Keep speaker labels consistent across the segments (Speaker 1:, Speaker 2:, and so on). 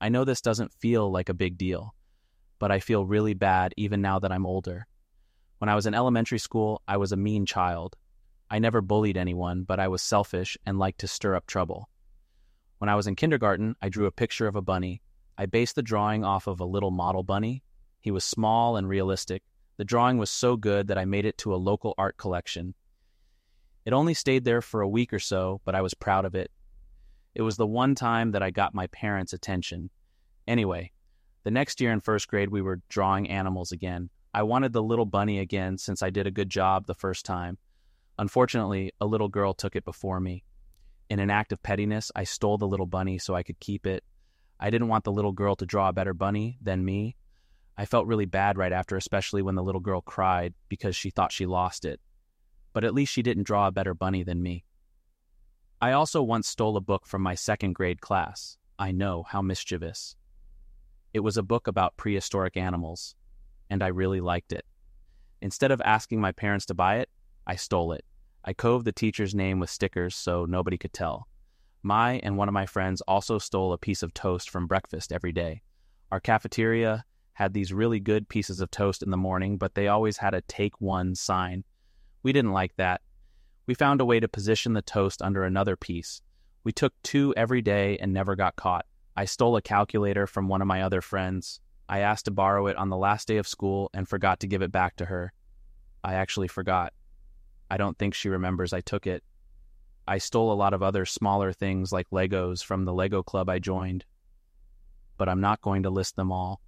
Speaker 1: I know this doesn't feel like a big deal, but I feel really bad even now that I'm older. When I was in elementary school, I was a mean child. I never bullied anyone, but I was selfish and liked to stir up trouble. When I was in kindergarten, I drew a picture of a bunny. I based the drawing off of a little model bunny. He was small and realistic. The drawing was so good that I made it to a local art collection. It only stayed there for a week or so, but I was proud of it. It was the one time that I got my parents' attention. Anyway, the next year in first grade, we were drawing animals again. I wanted the little bunny again since I did a good job the first time. Unfortunately, a little girl took it before me. In an act of pettiness, I stole the little bunny so I could keep it. I didn't want the little girl to draw a better bunny than me. I felt really bad right after, especially when the little girl cried because she thought she lost it. But at least she didn't draw a better bunny than me. I also once stole a book from my second grade class. I know how mischievous. It was a book about prehistoric animals, and I really liked it. Instead of asking my parents to buy it, I stole it. I coved the teacher's name with stickers so nobody could tell. My and one of my friends also stole a piece of toast from breakfast every day. Our cafeteria had these really good pieces of toast in the morning, but they always had a take one sign. We didn't like that. We found a way to position the toast under another piece. We took two every day and never got caught. I stole a calculator from one of my other friends. I asked to borrow it on the last day of school and forgot to give it back to her. I actually forgot. I don't think she remembers I took it. I stole a lot of other smaller things like Legos from the Lego club I joined. But I'm not going to list them all.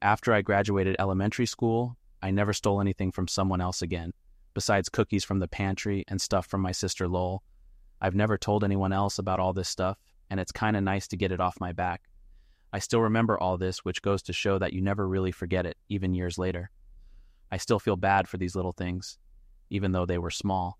Speaker 1: After I graduated elementary school, I never stole anything from someone else again, besides cookies from the pantry and stuff from my sister Lowell. I've never told anyone else about all this stuff, and it's kind of nice to get it off my back. I still remember all this, which goes to show that you never really forget it, even years later. I still feel bad for these little things even though they were small.